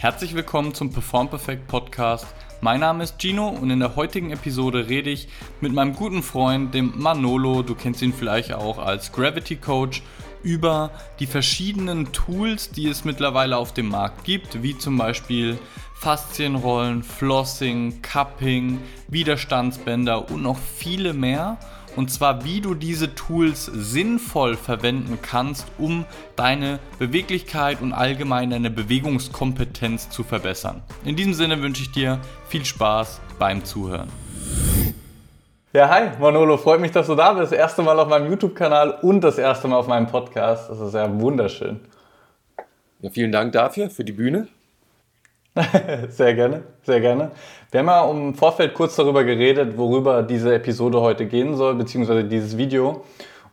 Herzlich willkommen zum Perform Perfect Podcast. Mein Name ist Gino und in der heutigen Episode rede ich mit meinem guten Freund, dem Manolo, du kennst ihn vielleicht auch als Gravity Coach, über die verschiedenen Tools, die es mittlerweile auf dem Markt gibt, wie zum Beispiel Faszienrollen, Flossing, Cupping, Widerstandsbänder und noch viele mehr und zwar wie du diese Tools sinnvoll verwenden kannst, um deine Beweglichkeit und allgemein deine Bewegungskompetenz zu verbessern. In diesem Sinne wünsche ich dir viel Spaß beim Zuhören. Ja, hi, Manolo, freut mich, dass du da bist. Das erste Mal auf meinem YouTube-Kanal und das erste Mal auf meinem Podcast. Das ist ja wunderschön. Ja, vielen Dank dafür, für die Bühne. sehr gerne, sehr gerne. Wir haben ja im Vorfeld kurz darüber geredet, worüber diese Episode heute gehen soll, beziehungsweise dieses Video.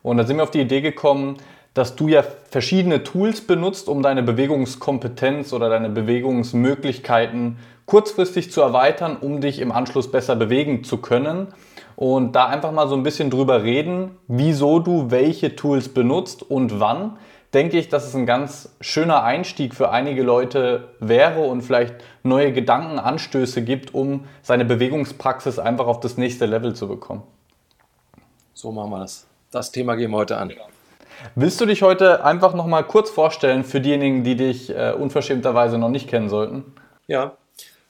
Und da sind wir auf die Idee gekommen, dass du ja verschiedene Tools benutzt, um deine Bewegungskompetenz oder deine Bewegungsmöglichkeiten kurzfristig zu erweitern, um dich im Anschluss besser bewegen zu können. Und da einfach mal so ein bisschen drüber reden, wieso du welche Tools benutzt und wann denke ich, dass es ein ganz schöner Einstieg für einige Leute wäre und vielleicht neue Gedankenanstöße gibt, um seine Bewegungspraxis einfach auf das nächste Level zu bekommen. So machen wir das. Das Thema gehen wir heute an. Willst du dich heute einfach noch mal kurz vorstellen für diejenigen, die dich äh, unverschämterweise noch nicht kennen sollten? Ja,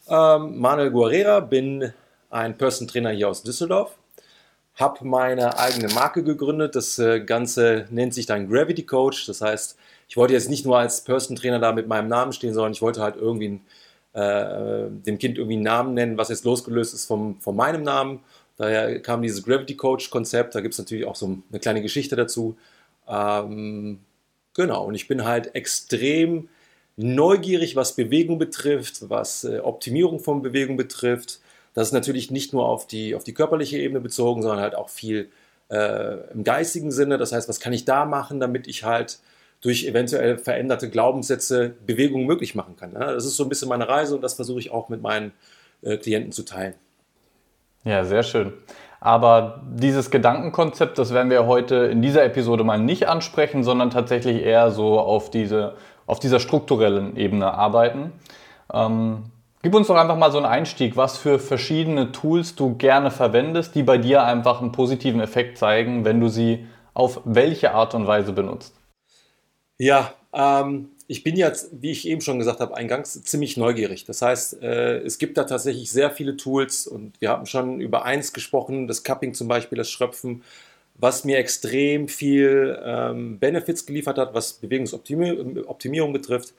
ähm, Manuel Guerrera, bin ein Person Trainer hier aus Düsseldorf habe meine eigene Marke gegründet. Das äh, Ganze nennt sich dann Gravity Coach. Das heißt, ich wollte jetzt nicht nur als Person Trainer da mit meinem Namen stehen, sondern ich wollte halt irgendwie äh, dem Kind irgendwie einen Namen nennen, was jetzt losgelöst ist vom, von meinem Namen. Daher kam dieses Gravity Coach Konzept. Da gibt es natürlich auch so eine kleine Geschichte dazu. Ähm, genau, und ich bin halt extrem neugierig, was Bewegung betrifft, was äh, Optimierung von Bewegung betrifft das ist natürlich nicht nur auf die, auf die körperliche Ebene bezogen, sondern halt auch viel äh, im geistigen Sinne. Das heißt, was kann ich da machen, damit ich halt durch eventuell veränderte Glaubenssätze Bewegung möglich machen kann. Ja? Das ist so ein bisschen meine Reise und das versuche ich auch mit meinen äh, Klienten zu teilen. Ja, sehr schön. Aber dieses Gedankenkonzept, das werden wir heute in dieser Episode mal nicht ansprechen, sondern tatsächlich eher so auf, diese, auf dieser strukturellen Ebene arbeiten. Ähm, Gib uns doch einfach mal so einen Einstieg, was für verschiedene Tools du gerne verwendest, die bei dir einfach einen positiven Effekt zeigen, wenn du sie auf welche Art und Weise benutzt. Ja, ähm, ich bin jetzt, wie ich eben schon gesagt habe, eingangs ziemlich neugierig. Das heißt, äh, es gibt da tatsächlich sehr viele Tools und wir haben schon über eins gesprochen, das Cupping zum Beispiel, das Schröpfen, was mir extrem viel ähm, Benefits geliefert hat, was Bewegungsoptimierung betrifft.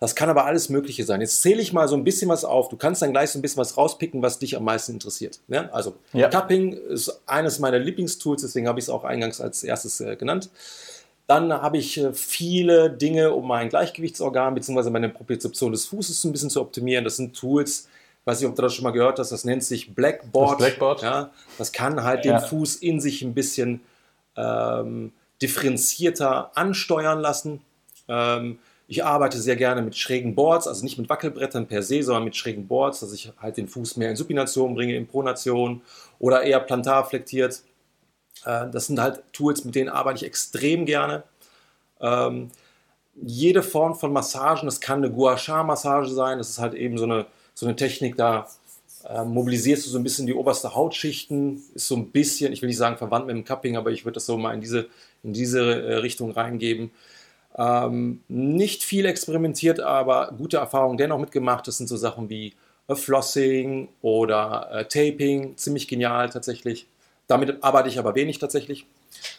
Das kann aber alles Mögliche sein. Jetzt zähle ich mal so ein bisschen was auf. Du kannst dann gleich so ein bisschen was rauspicken, was dich am meisten interessiert. Ja? Also ja. Cupping ist eines meiner Lieblingstools, deswegen habe ich es auch eingangs als erstes äh, genannt. Dann habe ich äh, viele Dinge, um mein Gleichgewichtsorgan bzw. meine Propriozeption des Fußes ein bisschen zu optimieren. Das sind Tools, weiß nicht, ob du das schon mal gehört hast, das nennt sich Blackboard. Das, Blackboard. Ja, das kann halt ja. den Fuß in sich ein bisschen ähm, differenzierter ansteuern lassen. Ähm, ich arbeite sehr gerne mit schrägen Boards, also nicht mit Wackelbrettern per se, sondern mit schrägen Boards, dass ich halt den Fuß mehr in Supination bringe, in Pronation oder eher plantar flektiert. Äh, das sind halt Tools, mit denen arbeite ich extrem gerne. Ähm, jede Form von Massagen, das kann eine Gua Sha Massage sein, das ist halt eben so eine, so eine Technik, da äh, mobilisierst du so ein bisschen die oberste Hautschichten, ist so ein bisschen, ich will nicht sagen verwandt mit dem Cupping, aber ich würde das so mal in diese, in diese äh, Richtung reingeben. Ähm, nicht viel experimentiert, aber gute Erfahrungen dennoch mitgemacht. Das sind so Sachen wie äh, Flossing oder äh, Taping, ziemlich genial tatsächlich. Damit arbeite ich aber wenig tatsächlich.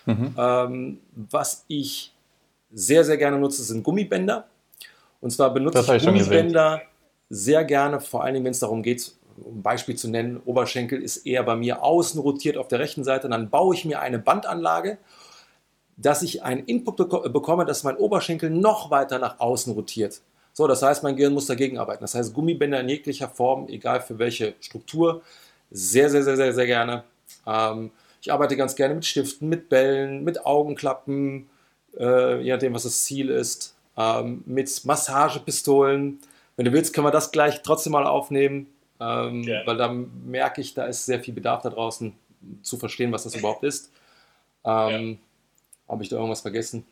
Mhm. Ähm, was ich sehr, sehr gerne nutze, sind Gummibänder. Und zwar benutze ich, ich Gummibänder sehr gerne, vor allem wenn es darum geht, um ein Beispiel zu nennen, Oberschenkel ist eher bei mir außen rotiert auf der rechten Seite. Dann baue ich mir eine Bandanlage dass ich einen Input bekomme, dass mein Oberschenkel noch weiter nach außen rotiert. So, das heißt, mein Gehirn muss dagegen arbeiten. Das heißt, Gummibänder in jeglicher Form, egal für welche Struktur, sehr, sehr, sehr, sehr, sehr gerne. Ähm, ich arbeite ganz gerne mit Stiften, mit Bällen, mit Augenklappen, äh, je nachdem, was das Ziel ist, ähm, mit Massagepistolen. Wenn du willst, können wir das gleich trotzdem mal aufnehmen, ähm, okay. weil dann merke ich, da ist sehr viel Bedarf da draußen zu verstehen, was das überhaupt ist. Ähm, ja. Habe ich da irgendwas vergessen?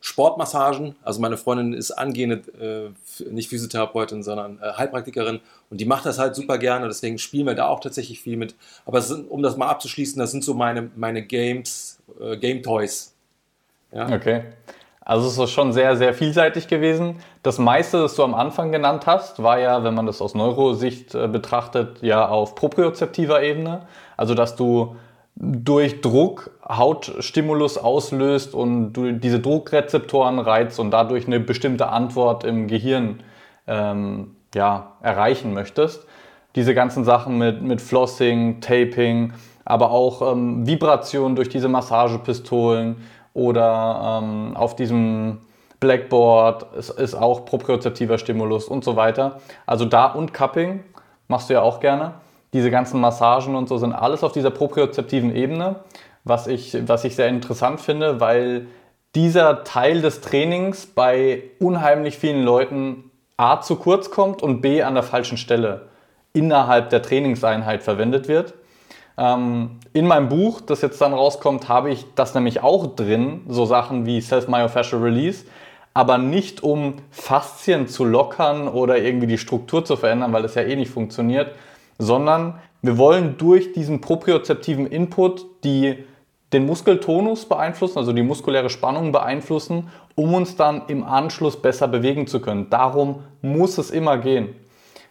Sportmassagen. Also meine Freundin ist angehende, äh, nicht Physiotherapeutin, sondern äh, Heilpraktikerin und die macht das halt super gerne. Deswegen spielen wir da auch tatsächlich viel mit. Aber sind, um das mal abzuschließen, das sind so meine, meine Games, äh, Game Toys. Ja? Okay. Also es ist schon sehr, sehr vielseitig gewesen. Das meiste, das du am Anfang genannt hast, war ja, wenn man das aus Neurosicht äh, betrachtet, ja auf propriozeptiver Ebene. Also dass du durch Druck Hautstimulus auslöst und du diese Druckrezeptoren reizt und dadurch eine bestimmte Antwort im Gehirn ähm, ja, erreichen möchtest. Diese ganzen Sachen mit, mit Flossing, Taping, aber auch ähm, Vibration durch diese Massagepistolen oder ähm, auf diesem Blackboard ist, ist auch propriozeptiver Stimulus und so weiter. Also da und Cupping machst du ja auch gerne diese ganzen Massagen und so sind alles auf dieser propriozeptiven Ebene, was ich, was ich sehr interessant finde, weil dieser Teil des Trainings bei unheimlich vielen Leuten A zu kurz kommt und B an der falschen Stelle innerhalb der Trainingseinheit verwendet wird. Ähm, in meinem Buch, das jetzt dann rauskommt, habe ich das nämlich auch drin, so Sachen wie Self-Myofascial Release, aber nicht um Faszien zu lockern oder irgendwie die Struktur zu verändern, weil das ja eh nicht funktioniert, sondern wir wollen durch diesen propriozeptiven Input die, den Muskeltonus beeinflussen, also die muskuläre Spannung beeinflussen, um uns dann im Anschluss besser bewegen zu können. Darum muss es immer gehen.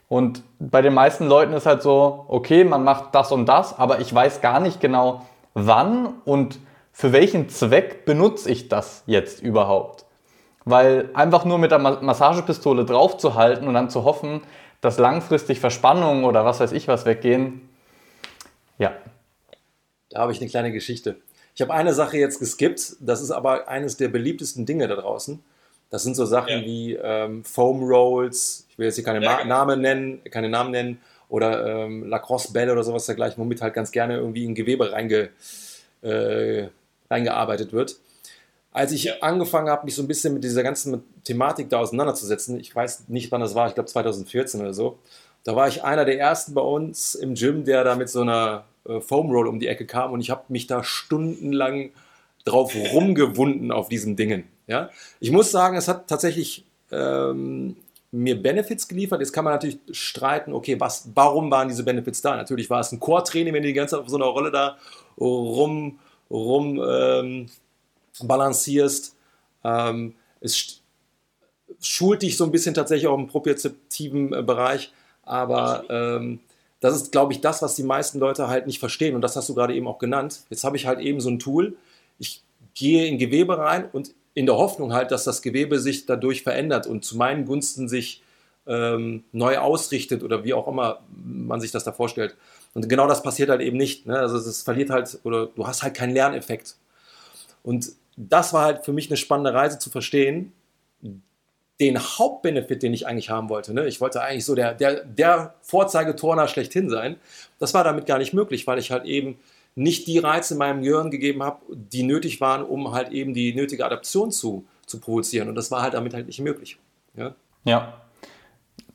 Und bei den meisten Leuten ist halt so, okay, man macht das und das, aber ich weiß gar nicht genau, wann und für welchen Zweck benutze ich das jetzt überhaupt. Weil einfach nur mit der Massagepistole draufzuhalten und dann zu hoffen, dass langfristig Verspannungen oder was weiß ich was weggehen. Ja. Da habe ich eine kleine Geschichte. Ich habe eine Sache jetzt geskippt, das ist aber eines der beliebtesten Dinge da draußen. Das sind so Sachen ja. wie ähm, Foam Rolls, ich will jetzt hier keine ja, genau. Namen nennen, keine Namen nennen, oder ähm, Lacrosse-Bälle oder sowas dergleichen, womit halt ganz gerne irgendwie in Gewebe reinge, äh, reingearbeitet wird als ich angefangen habe, mich so ein bisschen mit dieser ganzen Thematik da auseinanderzusetzen, ich weiß nicht, wann das war, ich glaube 2014 oder so, da war ich einer der ersten bei uns im Gym, der da mit so einer äh, Foam Roll um die Ecke kam und ich habe mich da stundenlang drauf rumgewunden auf diesen Dingen. Ja? Ich muss sagen, es hat tatsächlich ähm, mir Benefits geliefert. Jetzt kann man natürlich streiten, okay, was, warum waren diese Benefits da? Natürlich war es ein Core-Training, wenn du die ganze Zeit auf so einer Rolle da rum, rum ähm, balancierst. Ähm, es schult dich so ein bisschen tatsächlich auch im propriozeptiven äh, Bereich, aber ähm, das ist, glaube ich, das, was die meisten Leute halt nicht verstehen und das hast du gerade eben auch genannt. Jetzt habe ich halt eben so ein Tool, ich gehe in Gewebe rein und in der Hoffnung halt, dass das Gewebe sich dadurch verändert und zu meinen Gunsten sich ähm, neu ausrichtet oder wie auch immer man sich das da vorstellt. Und genau das passiert halt eben nicht. Ne? Also es verliert halt oder du hast halt keinen Lerneffekt. Und das war halt für mich eine spannende Reise zu verstehen, den Hauptbenefit, den ich eigentlich haben wollte. Ne? Ich wollte eigentlich so der, der, der Vorzeigeturner schlechthin sein. Das war damit gar nicht möglich, weil ich halt eben nicht die Reize in meinem Gehirn gegeben habe, die nötig waren, um halt eben die nötige Adaption zu, zu provozieren. Und das war halt damit halt nicht möglich. Ja. ja.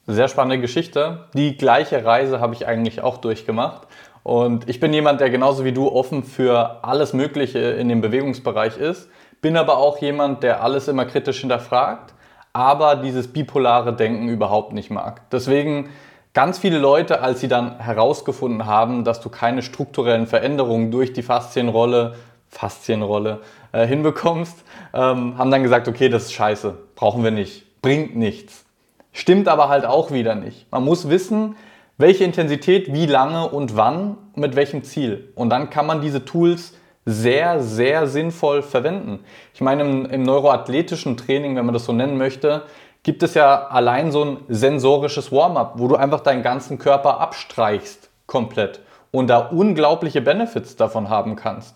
Sehr spannende Geschichte. Die gleiche Reise habe ich eigentlich auch durchgemacht. Und ich bin jemand, der genauso wie du offen für alles Mögliche in dem Bewegungsbereich ist, bin aber auch jemand, der alles immer kritisch hinterfragt, aber dieses bipolare Denken überhaupt nicht mag. Deswegen ganz viele Leute, als sie dann herausgefunden haben, dass du keine strukturellen Veränderungen durch die Faszienrolle, Faszienrolle äh, hinbekommst, ähm, haben dann gesagt, okay, das ist scheiße, brauchen wir nicht, bringt nichts. Stimmt aber halt auch wieder nicht. Man muss wissen, welche Intensität, wie lange und wann, mit welchem Ziel. Und dann kann man diese Tools sehr, sehr sinnvoll verwenden. Ich meine, im, im neuroathletischen Training, wenn man das so nennen möchte, gibt es ja allein so ein sensorisches Warm-up, wo du einfach deinen ganzen Körper abstreichst komplett und da unglaubliche Benefits davon haben kannst.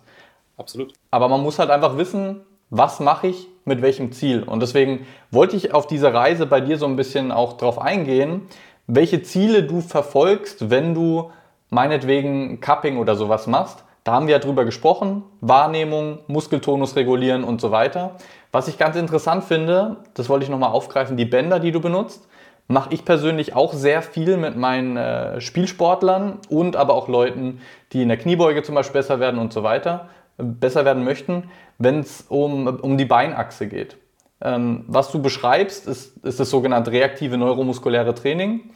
Absolut. Aber man muss halt einfach wissen, was mache ich mit welchem Ziel. Und deswegen wollte ich auf diese Reise bei dir so ein bisschen auch drauf eingehen, welche Ziele du verfolgst, wenn du meinetwegen Cupping oder sowas machst. Da haben wir ja drüber gesprochen, Wahrnehmung, Muskeltonus regulieren und so weiter. Was ich ganz interessant finde, das wollte ich nochmal aufgreifen, die Bänder, die du benutzt, mache ich persönlich auch sehr viel mit meinen äh, Spielsportlern und aber auch Leuten, die in der Kniebeuge zum Beispiel besser werden und so weiter, äh, besser werden möchten, wenn es um, um die Beinachse geht. Ähm, was du beschreibst, ist, ist das sogenannte reaktive neuromuskuläre Training.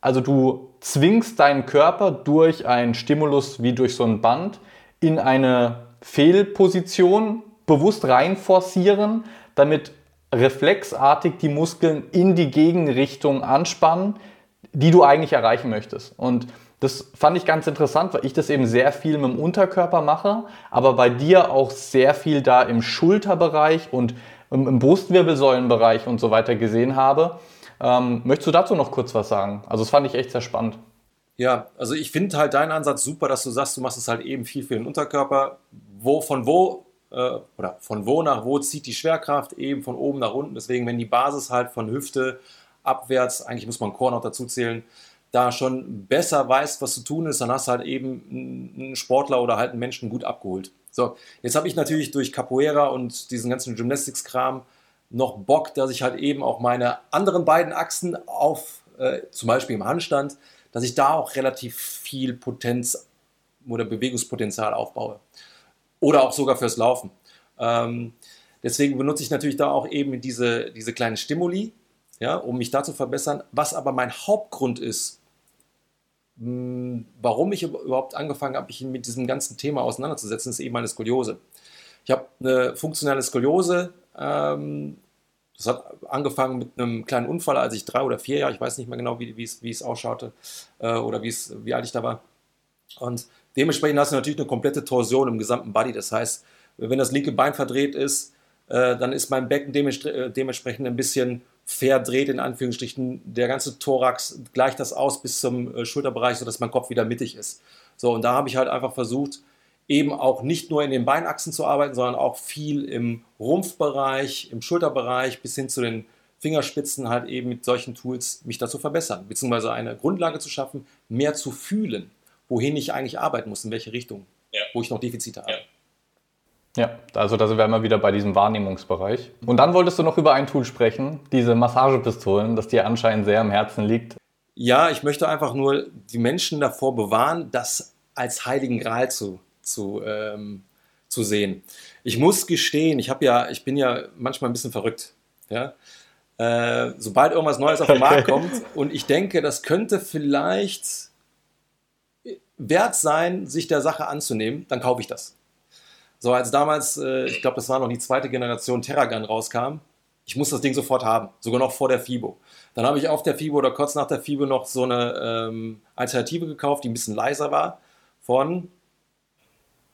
Also du zwingst deinen Körper durch einen Stimulus wie durch so ein Band in eine Fehlposition bewusst rein forcieren, damit reflexartig die Muskeln in die Gegenrichtung anspannen, die du eigentlich erreichen möchtest. Und das fand ich ganz interessant, weil ich das eben sehr viel mit dem Unterkörper mache, aber bei dir auch sehr viel da im Schulterbereich und im Brustwirbelsäulenbereich und so weiter gesehen habe. Ähm, möchtest du dazu noch kurz was sagen? Also das fand ich echt sehr spannend. Ja, also ich finde halt deinen Ansatz super, dass du sagst, du machst es halt eben viel für den Unterkörper. Wo, von wo äh, oder von wo nach wo zieht die Schwerkraft? Eben von oben nach unten. Deswegen, wenn die Basis halt von Hüfte abwärts, eigentlich muss man Chor noch dazu zählen, da schon besser weißt, was zu tun ist, dann hast du halt eben einen Sportler oder halt einen Menschen gut abgeholt. So, jetzt habe ich natürlich durch Capoeira und diesen ganzen Gymnastics-Kram noch Bock, dass ich halt eben auch meine anderen beiden Achsen auf, äh, zum Beispiel im Handstand, dass ich da auch relativ viel Potenz oder Bewegungspotenzial aufbaue. Oder auch sogar fürs Laufen. Ähm, deswegen benutze ich natürlich da auch eben diese, diese kleinen Stimuli, ja, um mich da zu verbessern. Was aber mein Hauptgrund ist, mh, warum ich überhaupt angefangen habe, mich mit diesem ganzen Thema auseinanderzusetzen, ist eben meine Skoliose. Ich habe eine funktionelle Skoliose. Ähm, das hat angefangen mit einem kleinen Unfall, als ich drei oder vier Jahre, ich weiß nicht mehr genau, wie, wie, es, wie es ausschaute äh, oder wie, es, wie alt ich da war. Und dementsprechend hast du natürlich eine komplette Torsion im gesamten Body. Das heißt, wenn das linke Bein verdreht ist, äh, dann ist mein Becken äh, dementsprechend ein bisschen verdreht, in Anführungsstrichen. Der ganze Thorax gleicht das aus bis zum Schulterbereich, sodass mein Kopf wieder mittig ist. So, und da habe ich halt einfach versucht, eben auch nicht nur in den Beinachsen zu arbeiten, sondern auch viel im Rumpfbereich, im Schulterbereich bis hin zu den Fingerspitzen halt eben mit solchen Tools mich dazu verbessern, beziehungsweise eine Grundlage zu schaffen, mehr zu fühlen, wohin ich eigentlich arbeiten muss, in welche Richtung, ja. wo ich noch Defizite habe. Ja. Ja, also da sind wir immer wieder bei diesem Wahrnehmungsbereich. Und dann wolltest du noch über ein Tool sprechen, diese Massagepistolen, das dir anscheinend sehr am Herzen liegt. Ja, ich möchte einfach nur die Menschen davor bewahren, das als heiligen Gral zu, zu, ähm, zu sehen. Ich muss gestehen, ich habe ja, ich bin ja manchmal ein bisschen verrückt. Ja? Äh, sobald irgendwas Neues auf den Markt kommt und ich denke, das könnte vielleicht wert sein, sich der Sache anzunehmen, dann kaufe ich das. So, als damals, äh, ich glaube, das war noch die zweite Generation Terragun rauskam, ich muss das Ding sofort haben, sogar noch vor der FIBO. Dann habe ich auf der FIBO oder kurz nach der FIBO noch so eine ähm, Alternative gekauft, die ein bisschen leiser war, von,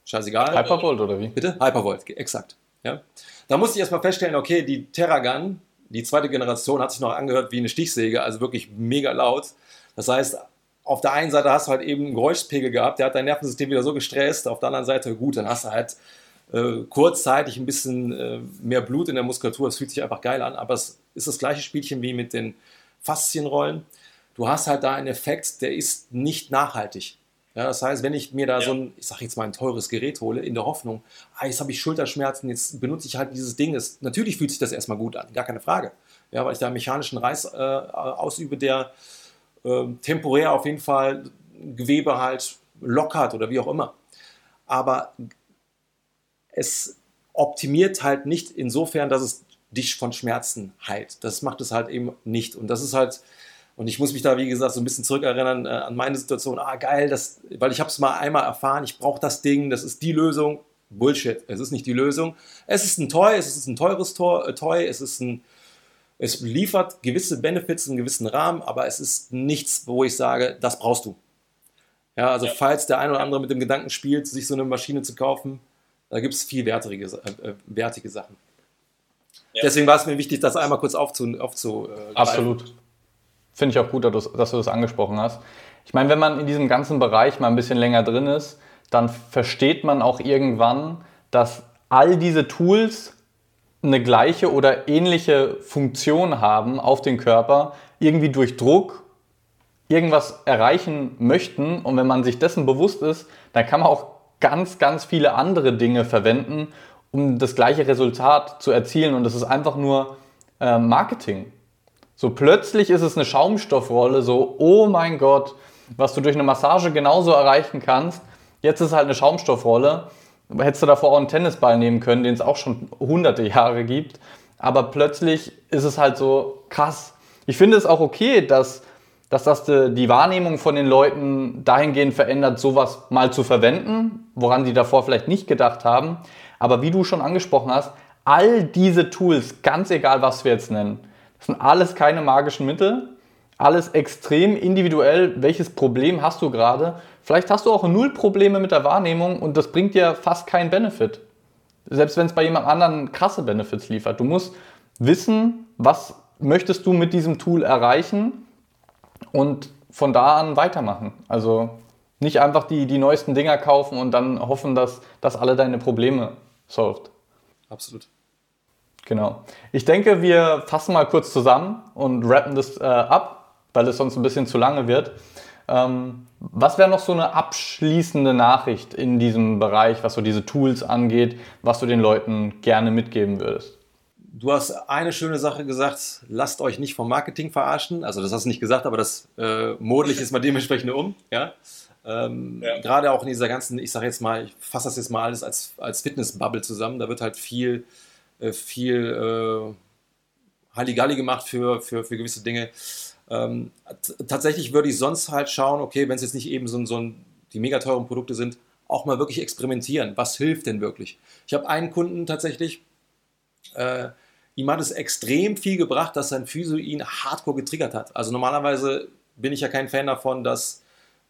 scheißegal. Hypervolt oder wie? Bitte? Hypervolt, exakt. Ja. Da musste ich erstmal feststellen, okay, die Terragun, die zweite Generation, hat sich noch angehört wie eine Stichsäge, also wirklich mega laut. Das heißt, auf der einen Seite hast du halt eben einen Geräuschpegel gehabt, der hat dein Nervensystem wieder so gestresst, auf der anderen Seite, gut, dann hast du halt äh, kurzzeitig ein bisschen äh, mehr Blut in der Muskulatur, es fühlt sich einfach geil an, aber es ist das gleiche Spielchen wie mit den Faszienrollen. Du hast halt da einen Effekt, der ist nicht nachhaltig. Ja, das heißt, wenn ich mir da ja. so ein, ich sag jetzt mal ein teures Gerät hole, in der Hoffnung, ah, jetzt habe ich Schulterschmerzen, jetzt benutze ich halt dieses Ding. Das, natürlich fühlt sich das erstmal gut an, gar keine Frage. Ja, weil ich da einen mechanischen Reiß äh, ausübe, der äh, temporär auf jeden Fall Gewebe halt lockert oder wie auch immer. Aber es optimiert halt nicht insofern, dass es dich von Schmerzen heilt. Das macht es halt eben nicht. Und das ist halt, und ich muss mich da, wie gesagt, so ein bisschen zurückerinnern äh, an meine Situation. Ah, geil, das, weil ich habe es mal einmal erfahren, ich brauche das Ding, das ist die Lösung. Bullshit, es ist nicht die Lösung. Es ist ein Toy, es ist ein teures Toy, äh, es ist ein es liefert gewisse Benefits in einem gewissen Rahmen, aber es ist nichts, wo ich sage, das brauchst du. Ja, also ja. falls der ein oder andere mit dem Gedanken spielt, sich so eine Maschine zu kaufen, da gibt es viel wertige, äh, wertige Sachen. Ja. Deswegen war es mir wichtig, das einmal kurz aufzu, aufzu äh, Absolut. Finde ich auch gut, dass du das angesprochen hast. Ich meine, wenn man in diesem ganzen Bereich mal ein bisschen länger drin ist, dann versteht man auch irgendwann, dass all diese Tools eine gleiche oder ähnliche Funktion haben auf den Körper, irgendwie durch Druck irgendwas erreichen möchten. Und wenn man sich dessen bewusst ist, dann kann man auch ganz, ganz viele andere Dinge verwenden, um das gleiche Resultat zu erzielen. Und das ist einfach nur äh, Marketing. So plötzlich ist es eine Schaumstoffrolle, so, oh mein Gott, was du durch eine Massage genauso erreichen kannst. Jetzt ist es halt eine Schaumstoffrolle. Hättest du davor auch einen Tennisball nehmen können, den es auch schon hunderte Jahre gibt. aber plötzlich ist es halt so krass. Ich finde es auch okay, dass, dass das die Wahrnehmung von den Leuten dahingehend verändert, sowas mal zu verwenden, woran sie davor vielleicht nicht gedacht haben. Aber wie du schon angesprochen hast, all diese Tools, ganz egal was wir jetzt nennen, sind alles keine magischen Mittel, alles extrem individuell. Welches Problem hast du gerade? Vielleicht hast du auch null Probleme mit der Wahrnehmung und das bringt dir fast keinen Benefit. Selbst wenn es bei jemand anderen krasse Benefits liefert. Du musst wissen, was möchtest du mit diesem Tool erreichen und von da an weitermachen. Also nicht einfach die, die neuesten Dinger kaufen und dann hoffen, dass das alle deine Probleme solved. Absolut. Genau. Ich denke, wir fassen mal kurz zusammen und rappen das äh, ab, weil es sonst ein bisschen zu lange wird. Ähm, was wäre noch so eine abschließende Nachricht in diesem Bereich, was so diese Tools angeht, was du den Leuten gerne mitgeben würdest? Du hast eine schöne Sache gesagt, lasst euch nicht vom Marketing verarschen. Also das hast du nicht gesagt, aber das äh, modlich ist mal dementsprechend um. Ja? Ähm, ja. Gerade auch in dieser ganzen, ich sage jetzt mal, ich fasse das jetzt mal alles als, als Fitness-Bubble zusammen. Da wird halt viel, äh, viel äh, Halligalli gemacht für, für, für gewisse Dinge. Ähm, tatsächlich würde ich sonst halt schauen, okay, wenn es jetzt nicht eben so, so ein, die mega teuren Produkte sind, auch mal wirklich experimentieren. Was hilft denn wirklich? Ich habe einen Kunden tatsächlich, äh, ihm hat es extrem viel gebracht, dass sein Physio ihn hardcore getriggert hat. Also normalerweise bin ich ja kein Fan davon, dass,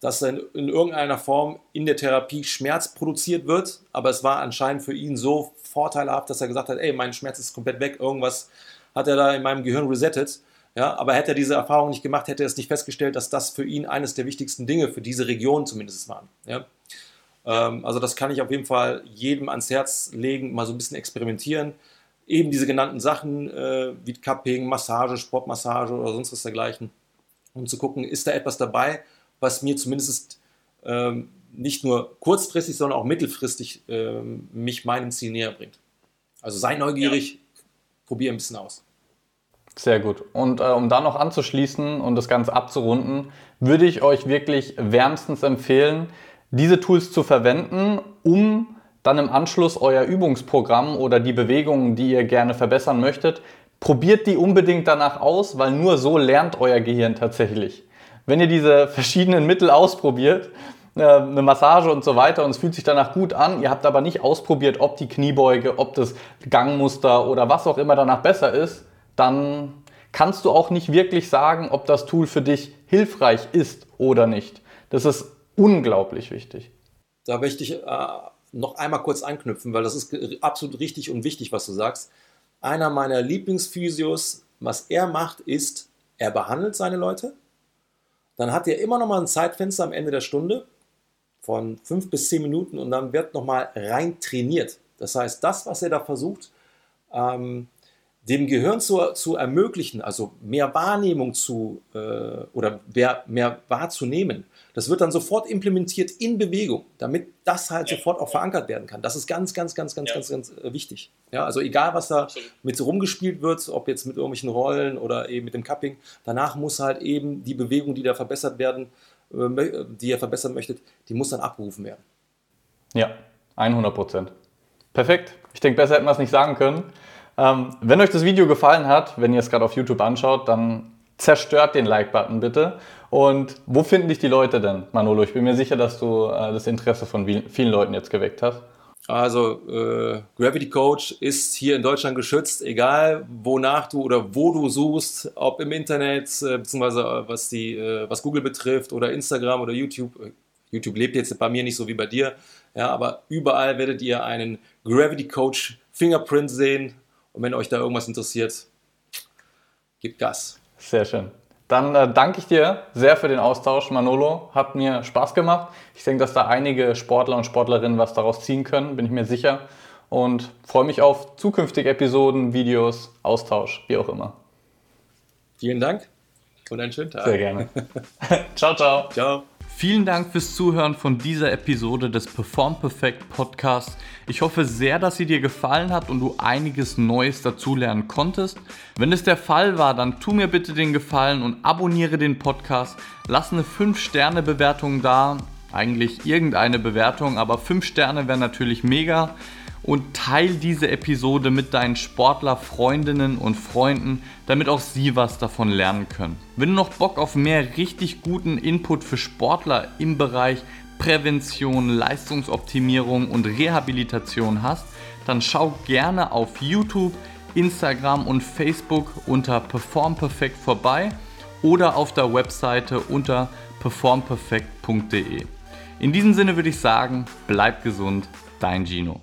dass in, in irgendeiner Form in der Therapie Schmerz produziert wird, aber es war anscheinend für ihn so vorteilhaft, dass er gesagt hat, ey, mein Schmerz ist komplett weg, irgendwas hat er da in meinem Gehirn resettet. Ja, aber hätte er diese Erfahrung nicht gemacht, hätte er es nicht festgestellt, dass das für ihn eines der wichtigsten Dinge für diese Region zumindest waren. Ja? Ähm, also das kann ich auf jeden Fall jedem ans Herz legen, mal so ein bisschen experimentieren. Eben diese genannten Sachen äh, wie Cupping, Massage, Sportmassage oder sonst was dergleichen, um zu gucken, ist da etwas dabei, was mir zumindest ähm, nicht nur kurzfristig, sondern auch mittelfristig ähm, mich meinem Ziel näher bringt. Also sei neugierig, ja. probier ein bisschen aus. Sehr gut. Und äh, um da noch anzuschließen und das Ganze abzurunden, würde ich euch wirklich wärmstens empfehlen, diese Tools zu verwenden, um dann im Anschluss euer Übungsprogramm oder die Bewegungen, die ihr gerne verbessern möchtet, probiert die unbedingt danach aus, weil nur so lernt euer Gehirn tatsächlich. Wenn ihr diese verschiedenen Mittel ausprobiert, äh, eine Massage und so weiter und es fühlt sich danach gut an. Ihr habt aber nicht ausprobiert, ob die Kniebeuge, ob das Gangmuster oder was auch immer danach besser ist, dann kannst du auch nicht wirklich sagen, ob das Tool für dich hilfreich ist oder nicht. Das ist unglaublich wichtig. Da möchte ich äh, noch einmal kurz anknüpfen, weil das ist absolut richtig und wichtig, was du sagst. Einer meiner Lieblingsphysios, was er macht, ist, er behandelt seine Leute. Dann hat er immer noch mal ein Zeitfenster am Ende der Stunde von fünf bis zehn Minuten und dann wird noch mal rein trainiert. Das heißt, das, was er da versucht, ähm, dem Gehirn zu, zu ermöglichen, also mehr Wahrnehmung zu äh, oder mehr, mehr wahrzunehmen, das wird dann sofort implementiert in Bewegung, damit das halt ja. sofort auch verankert werden kann. Das ist ganz, ganz, ganz, ganz, ja. ganz, ganz äh, wichtig. Ja, also egal, was da Absolut. mit rumgespielt wird, ob jetzt mit irgendwelchen Rollen oder eben mit dem Cupping, danach muss halt eben die Bewegung, die da verbessert werden, äh, die ihr verbessern möchtet, die muss dann abgerufen werden. Ja, 100 Prozent. Perfekt. Ich denke, besser hätten wir es nicht sagen können. Ähm, wenn euch das Video gefallen hat, wenn ihr es gerade auf YouTube anschaut, dann zerstört den Like-Button bitte. Und wo finden dich die Leute denn, Manolo? Ich bin mir sicher, dass du äh, das Interesse von vielen Leuten jetzt geweckt hast. Also äh, Gravity Coach ist hier in Deutschland geschützt, egal wonach du oder wo du suchst, ob im Internet, äh, beziehungsweise äh, was, die, äh, was Google betrifft oder Instagram oder YouTube. YouTube lebt jetzt bei mir nicht so wie bei dir, ja, aber überall werdet ihr einen Gravity Coach Fingerprint sehen, und wenn euch da irgendwas interessiert, gebt Gas. Sehr schön. Dann äh, danke ich dir sehr für den Austausch, Manolo. Hat mir Spaß gemacht. Ich denke, dass da einige Sportler und Sportlerinnen was daraus ziehen können, bin ich mir sicher. Und freue mich auf zukünftige Episoden, Videos, Austausch, wie auch immer. Vielen Dank und einen schönen Tag. Sehr gerne. ciao, ciao. Ciao. Vielen Dank fürs Zuhören von dieser Episode des Perform Perfect Podcasts. Ich hoffe sehr, dass sie dir gefallen hat und du einiges Neues dazulernen konntest. Wenn es der Fall war, dann tu mir bitte den Gefallen und abonniere den Podcast. Lass eine 5-Sterne-Bewertung da. Eigentlich irgendeine Bewertung, aber 5 Sterne wäre natürlich mega. Und teil diese Episode mit deinen Sportlerfreundinnen und Freunden, damit auch sie was davon lernen können. Wenn du noch Bock auf mehr richtig guten Input für Sportler im Bereich Prävention, Leistungsoptimierung und Rehabilitation hast, dann schau gerne auf YouTube, Instagram und Facebook unter Perform Perfect vorbei oder auf der Webseite unter performperfect.de. In diesem Sinne würde ich sagen, bleib gesund, dein Gino.